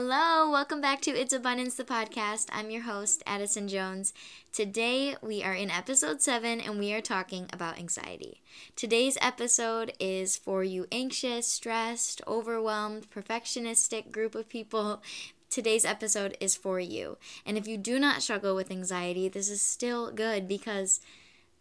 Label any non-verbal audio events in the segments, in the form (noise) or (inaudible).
Hello, welcome back to It's Abundance, the podcast. I'm your host, Addison Jones. Today we are in episode 7 and we are talking about anxiety. Today's episode is for you anxious, stressed, overwhelmed, perfectionistic group of people. Today's episode is for you. And if you do not struggle with anxiety, this is still good because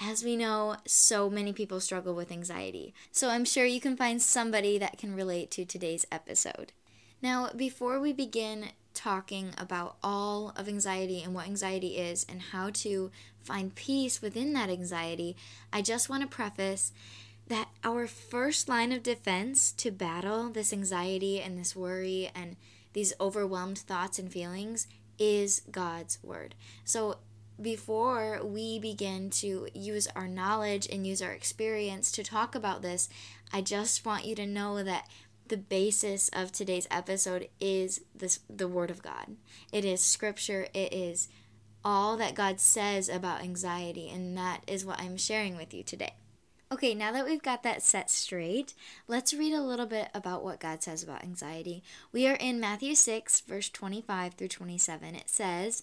as we know, so many people struggle with anxiety. So I'm sure you can find somebody that can relate to today's episode. Now, before we begin talking about all of anxiety and what anxiety is and how to find peace within that anxiety, I just want to preface that our first line of defense to battle this anxiety and this worry and these overwhelmed thoughts and feelings is God's Word. So, before we begin to use our knowledge and use our experience to talk about this, I just want you to know that the basis of today's episode is this the word of God. It is scripture. It is all that God says about anxiety and that is what I'm sharing with you today. Okay, now that we've got that set straight, let's read a little bit about what God says about anxiety. We are in Matthew 6, verse 25 through 27. It says,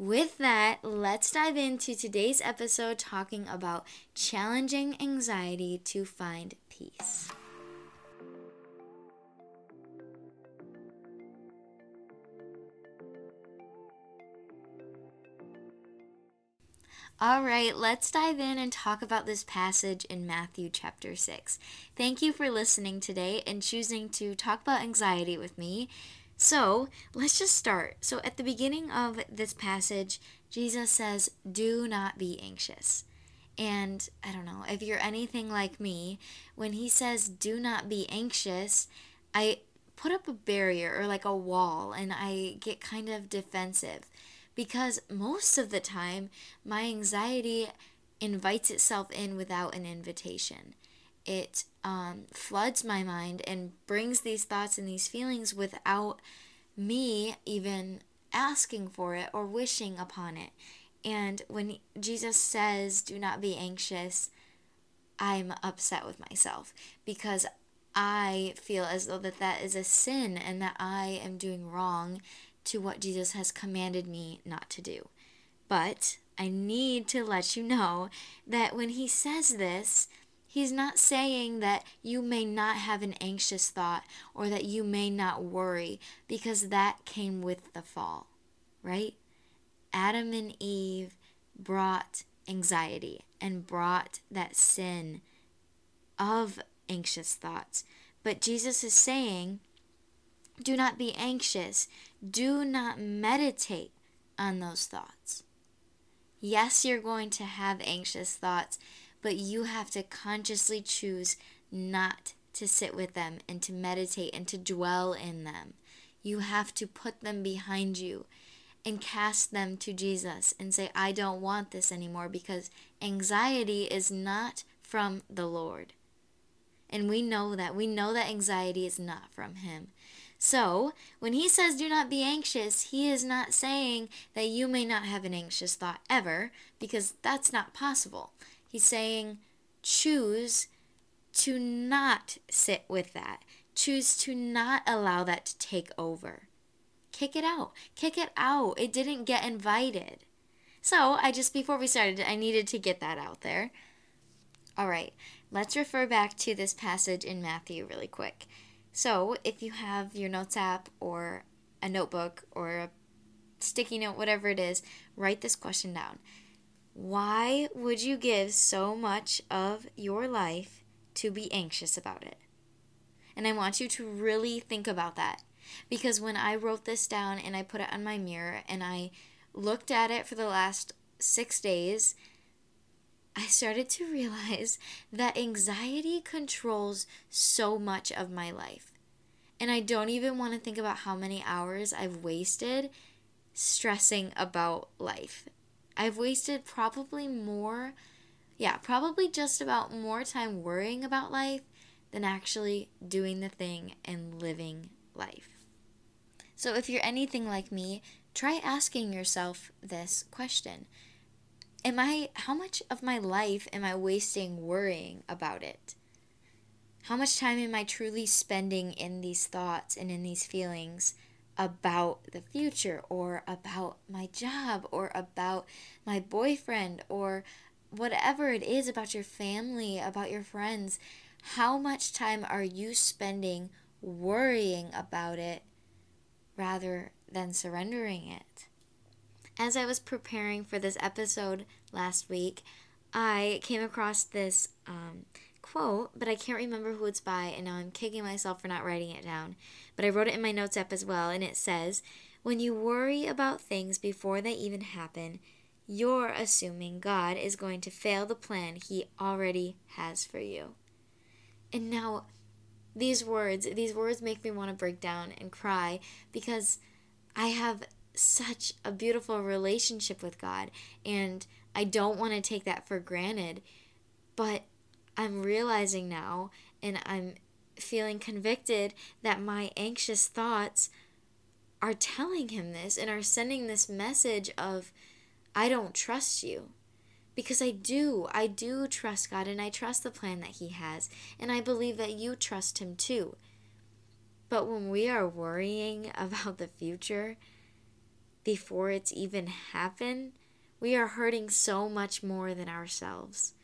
With that, let's dive into today's episode talking about challenging anxiety to find peace. All right, let's dive in and talk about this passage in Matthew chapter 6. Thank you for listening today and choosing to talk about anxiety with me. So let's just start. So at the beginning of this passage, Jesus says, Do not be anxious. And I don't know, if you're anything like me, when he says, Do not be anxious, I put up a barrier or like a wall and I get kind of defensive because most of the time my anxiety invites itself in without an invitation it um, floods my mind and brings these thoughts and these feelings without me even asking for it or wishing upon it. And when Jesus says, Do not be anxious, I'm upset with myself because I feel as though that that is a sin and that I am doing wrong to what Jesus has commanded me not to do. But I need to let you know that when he says this, He's not saying that you may not have an anxious thought or that you may not worry because that came with the fall, right? Adam and Eve brought anxiety and brought that sin of anxious thoughts. But Jesus is saying, do not be anxious. Do not meditate on those thoughts. Yes, you're going to have anxious thoughts but you have to consciously choose not to sit with them and to meditate and to dwell in them. You have to put them behind you and cast them to Jesus and say, I don't want this anymore because anxiety is not from the Lord. And we know that. We know that anxiety is not from Him. So, when He says, do not be anxious, He is not saying that you may not have an anxious thought ever, because that's not possible. He's saying, choose to not sit with that. Choose to not allow that to take over. Kick it out. Kick it out. It didn't get invited. So, I just, before we started, I needed to get that out there. All right, let's refer back to this passage in Matthew really quick. So, if you have your notes app or a notebook or a sticky note, whatever it is, write this question down. Why would you give so much of your life to be anxious about it? And I want you to really think about that. Because when I wrote this down and I put it on my mirror and I looked at it for the last six days, I started to realize (laughs) that anxiety controls so much of my life. And I don't even want to think about how many hours I've wasted stressing about life. I've wasted probably more, yeah, probably just about more time worrying about life than actually doing the thing and living life. So if you're anything like me, try asking yourself this question. Am I how much of my life am I wasting worrying about it? How much time am I truly spending in these thoughts and in these feelings about the future or about my job or about my boyfriend or whatever it is about your family, about your friends? How much time are you spending worrying about it rather than surrendering it? As I was preparing for this episode last week, I came across this um, quote, but I can't remember who it's by, and now I'm kicking myself for not writing it down. But I wrote it in my notes app as well, and it says, When you worry about things before they even happen, you're assuming God is going to fail the plan He already has for you. And now, these words, these words make me want to break down and cry because I have such a beautiful relationship with God, and I don't want to take that for granted. But I'm realizing now and I'm feeling convicted that my anxious thoughts are telling him this and are sending this message of, I don't trust you. Because I do. I do trust God and I trust the plan that He has. And I believe that you trust Him too. But when we are worrying (laughs) about the future before it's even happened, we are hurting so much more than ourselves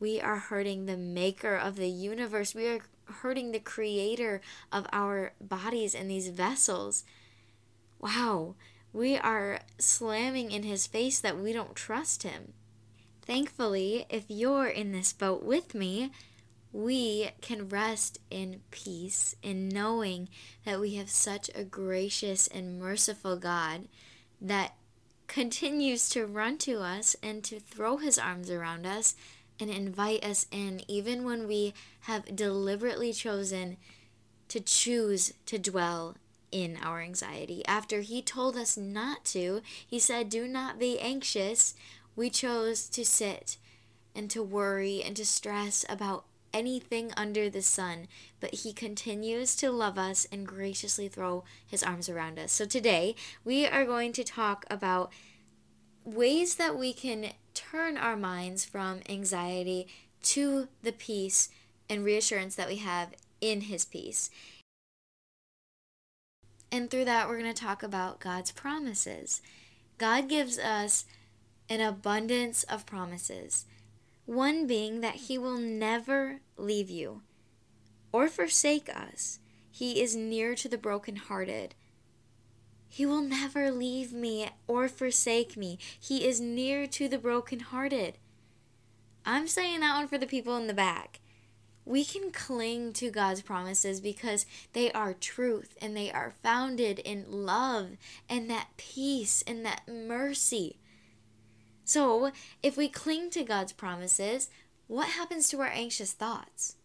we are hurting the maker of the universe. We are hurting the creator of our bodies and these vessels. Wow, we are slamming in his face that we don't trust him. Thankfully, if you're in this boat with me, we can rest in peace in knowing that we have such a gracious and merciful God that continues to run to us and to throw his arms around us and invite us in, even when we have deliberately chosen to choose to dwell in our anxiety. After He told us not to, He said, Do not be anxious. We chose to sit and to worry and to stress about anything under the sun, but He continues to love us and graciously throw His arms around us. So today, we are going to talk about ways that we can turn our minds from anxiety to the peace and reassurance that we have in His peace. And through that, we're going to talk about God's promises. God gives us an abundance of promises, one being that He will never leave you or forsake us. He is near to the brokenhearted he will never leave me or forsake me. He is near to the brokenhearted. I'm saying that one for the people in the back. We can cling to God's promises because they are truth and they are founded in love and that peace and that mercy. So, if we cling to God's promises, what happens to our anxious thoughts?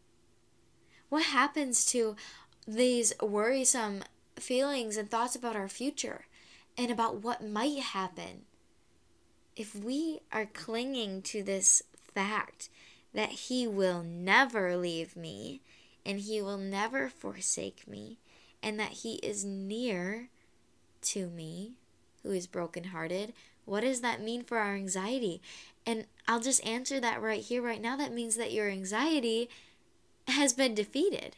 What happens to these worrisome feelings and thoughts about our future and about what might happen. If we are clinging to this fact that He will never leave me and He will never forsake me, and that He is near to me who is brokenhearted, what does that mean for our anxiety? And I'll just answer that right here, right now. That means that your anxiety has been defeated.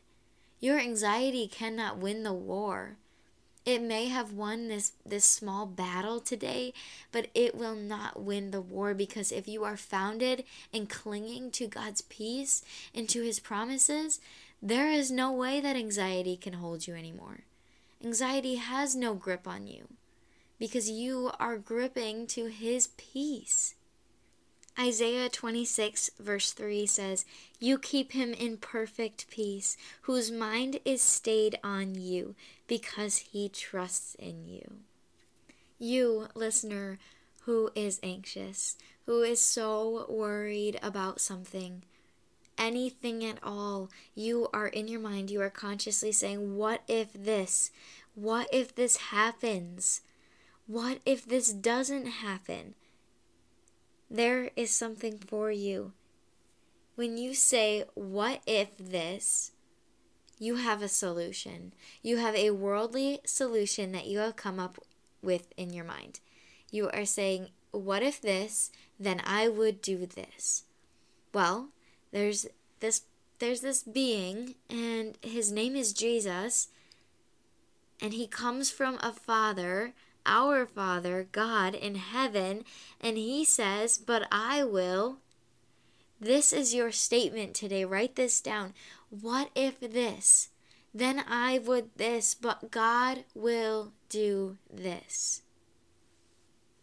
Your anxiety cannot win the war. It may have won this, this small battle today, but it will not win the war because if you are founded and clinging to God's peace and to His promises, there is no way that anxiety can hold you anymore. Anxiety has no grip on you because you are gripping to His peace. Isaiah 26, verse 3 says, You keep him in perfect peace, whose mind is stayed on you, because he trusts in you. You, listener, who is anxious, who is so worried about something, anything at all, you are in your mind, you are consciously saying, What if this? What if this happens? What if this doesn't happen? There is something for you. When you say, What if this? you have a solution. You have a worldly solution that you have come up with in your mind. You are saying, What if this? Then I would do this. Well, there's this there's this being and his name is Jesus and he comes from a father our father god in heaven and he says but i will. This is your statement today. Write this down. What if this? Then i would this but god will do this.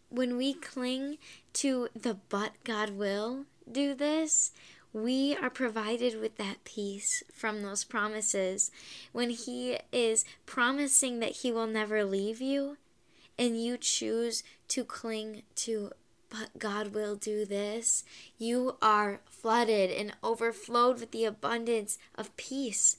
When we cling to the but god will do this we are provided with that peace from those promises. When He is promising that He will never leave you, and you choose to cling to, but God will do this, you are flooded and overflowed with the abundance of peace.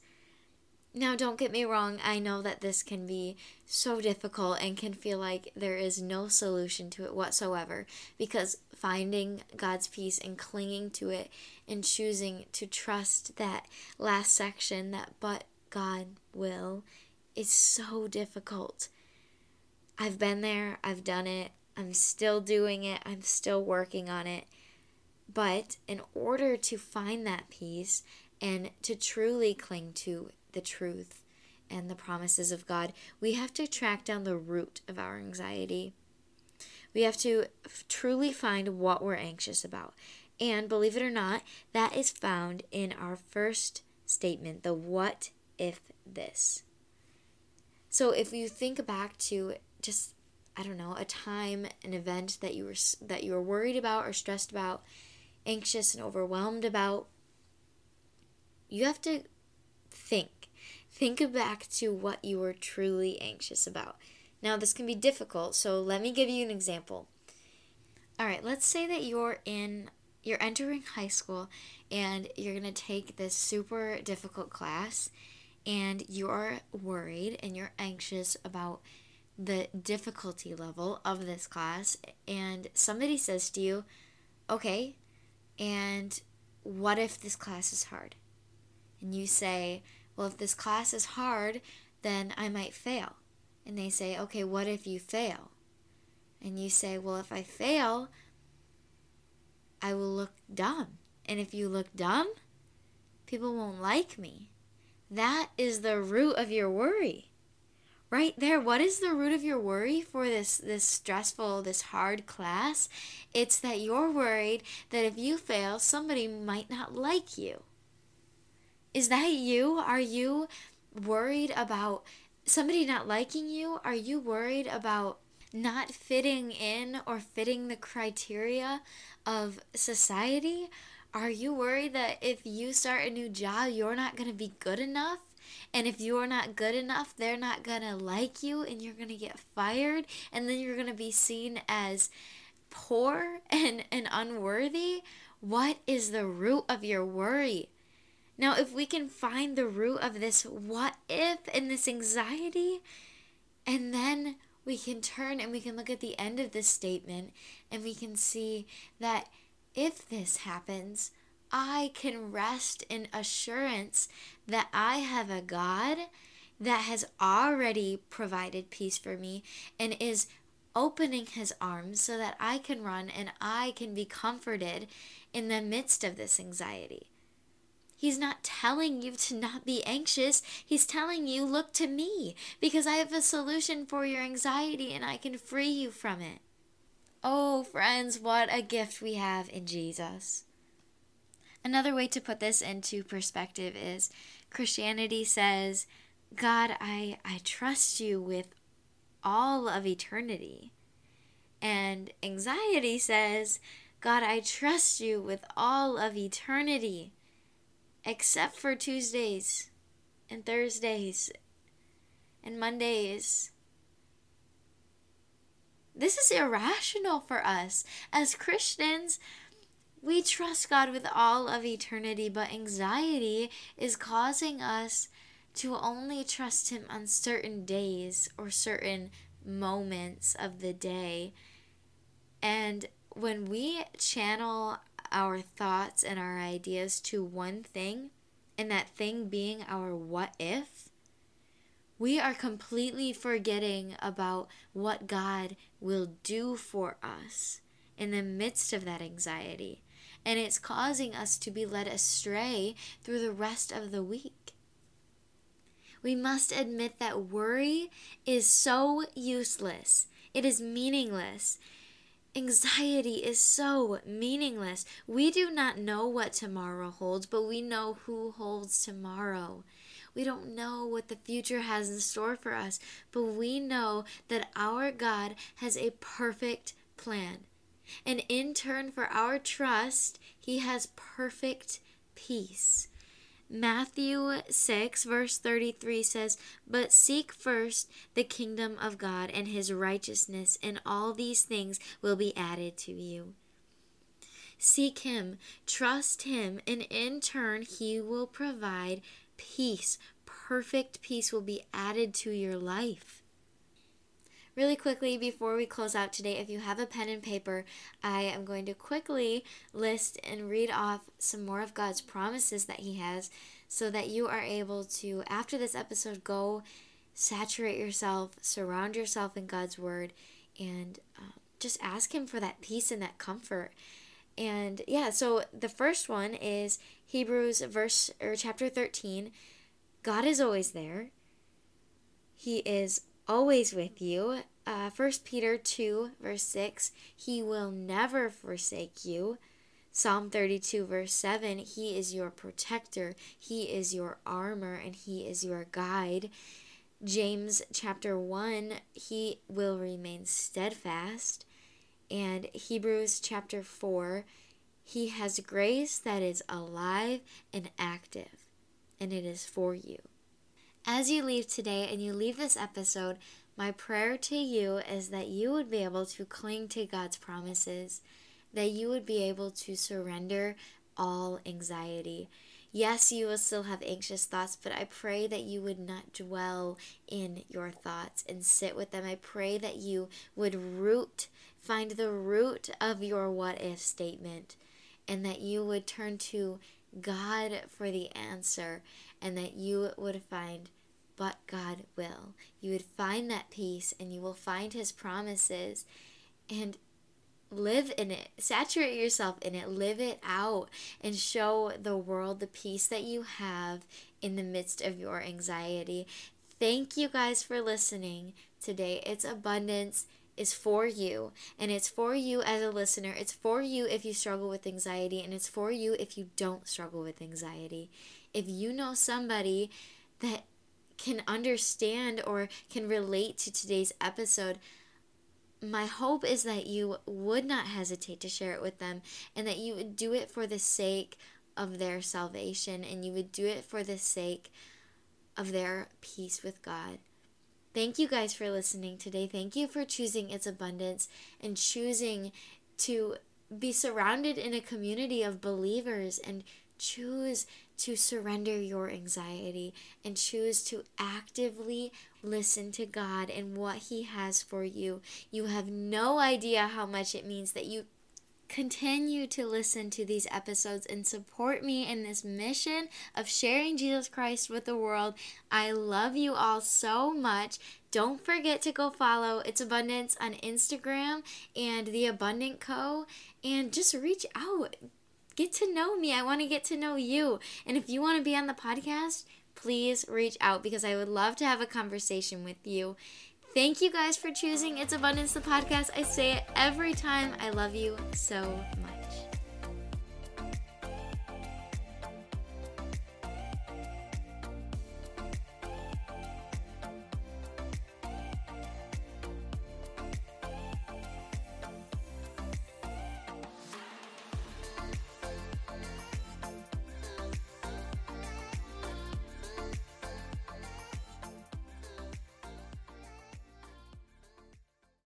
Now, don't get me wrong, I know that this can be so difficult and can feel like there is no solution to it whatsoever because finding God's peace and clinging to it and choosing to trust that last section, that but God will, is so difficult. I've been there, I've done it, I'm still doing it, I'm still working on it. But in order to find that peace and to truly cling to the truth and the promises of God, we have to track down the root of our anxiety. We have to f- truly find what we're anxious about. And believe it or not, that is found in our first statement the what if this. So if you think back to just I don't know, a time, an event that you were that you were worried about or stressed about, anxious and overwhelmed about, you have to think Think back to what you were truly anxious about. Now, this can be difficult, so let me give you an example. All right, let's say that you're in you're entering high school and you're going to take this super difficult class and you're worried and you're anxious about the difficulty level of this class and somebody says to you, "Okay, and what if this class is hard?" And you say, well, if this class is hard, then I might fail. And they say, okay, what if you fail? And you say, well, if I fail, I will look dumb. And if you look dumb, people won't like me. That is the root of your worry. Right there, what is the root of your worry for this this stressful, this hard class? It's that you're worried that if you fail, somebody might not like you. Is that you? Are you worried about somebody not liking you? Are you worried about not fitting in or fitting the criteria of society? Are you worried that if you start a new job, you're not going to be good enough? And if you're not good enough, they're not going to like you and you're going to get fired and then you're going to be seen as poor (laughs) and, and unworthy? What is the root of your worry? Now, if we can find the root of this what if and this anxiety, and then we can turn and we can look at the end of this statement and we can see that if this happens, I can rest in assurance that I have a God that has already provided peace for me and is opening his arms so that I can run and I can be comforted in the midst of this anxiety. He's not telling you to not be anxious. He's telling you, look to me, because I have a solution for your anxiety and I can free you from it. Oh, friends, what a gift we have in Jesus. Another way to put this into perspective is Christianity says, God, I, I trust you with all of eternity. And anxiety says, God, I trust you with all of eternity except for Tuesdays and Thursdays and Mondays. This is irrational for us. As Christians, we trust God with all of eternity, but anxiety is causing us to only trust Him on certain days or certain moments of the day. And when we channel our thoughts and our ideas to one thing, and that thing being our what if, we are completely forgetting about what God will do for us in the midst of that anxiety. And it's causing us to be led astray through the rest of the week. We must admit that worry is so useless, it is meaningless. Anxiety is so meaningless. We do not know what tomorrow holds, but we know who holds tomorrow. We don't know what the future has in store for us, but we know that our God has a perfect plan. And in turn for our trust, He has perfect peace. Matthew 6, verse 33 says, But seek first the kingdom of God and his righteousness, and all these things will be added to you. Seek him, trust him, and in turn, he will provide peace. Perfect peace will be added to your life. Really quickly, before we close out today, if you have a pen and paper, I am going to quickly list and read off some more of God's promises that He has so that you are able to, after this episode, go saturate yourself, surround yourself in God's Word, and uh, just ask Him for that peace and that comfort. And yeah, so the first one is Hebrews verse or chapter 13. God is always there. He is always with you. Uh, 1 Peter 2, verse 6, He will never forsake you. Psalm 32, verse 7, He is your protector, He is your armor, and He is your guide. James chapter 1, He will remain steadfast. And Hebrews chapter 4, He has grace that is alive and active, and it is for you. As you leave today and you leave this episode, my prayer to you is that you would be able to cling to God's promises, that you would be able to surrender all anxiety. Yes, you will still have anxious thoughts, but I pray that you would not dwell in your thoughts and sit with them. I pray that you would root, find the root of your what if statement, and that you would turn to God for the answer, and that you would find but God will. You would find that peace and you will find His promises and live in it. Saturate yourself in it. Live it out and show the world the peace that you have in the midst of your anxiety. Thank you guys for listening today. It's abundance is for you and it's for you as a listener. It's for you if you struggle with anxiety and it's for you if you don't struggle with anxiety. If you know somebody that can understand or can relate to today's episode, my hope is that you would not hesitate to share it with them and that you would do it for the sake of their salvation and you would do it for the sake of their peace with God. Thank you guys for listening today. Thank you for choosing its abundance and choosing to be surrounded in a community of believers and choose to surrender your anxiety and choose to actively listen to God and what He has for you. You have no idea how much it means that you continue to listen to these episodes and support me in this mission of sharing Jesus Christ with the world. I love you all so much. Don't forget to go follow It's Abundance on Instagram and The Abundant Co. and just reach out get to know me. I want to get to know you. And if you want to be on the podcast, please reach out because I would love to have a conversation with you. Thank you guys for choosing It's Abundance the podcast. I say it every time. I love you so much.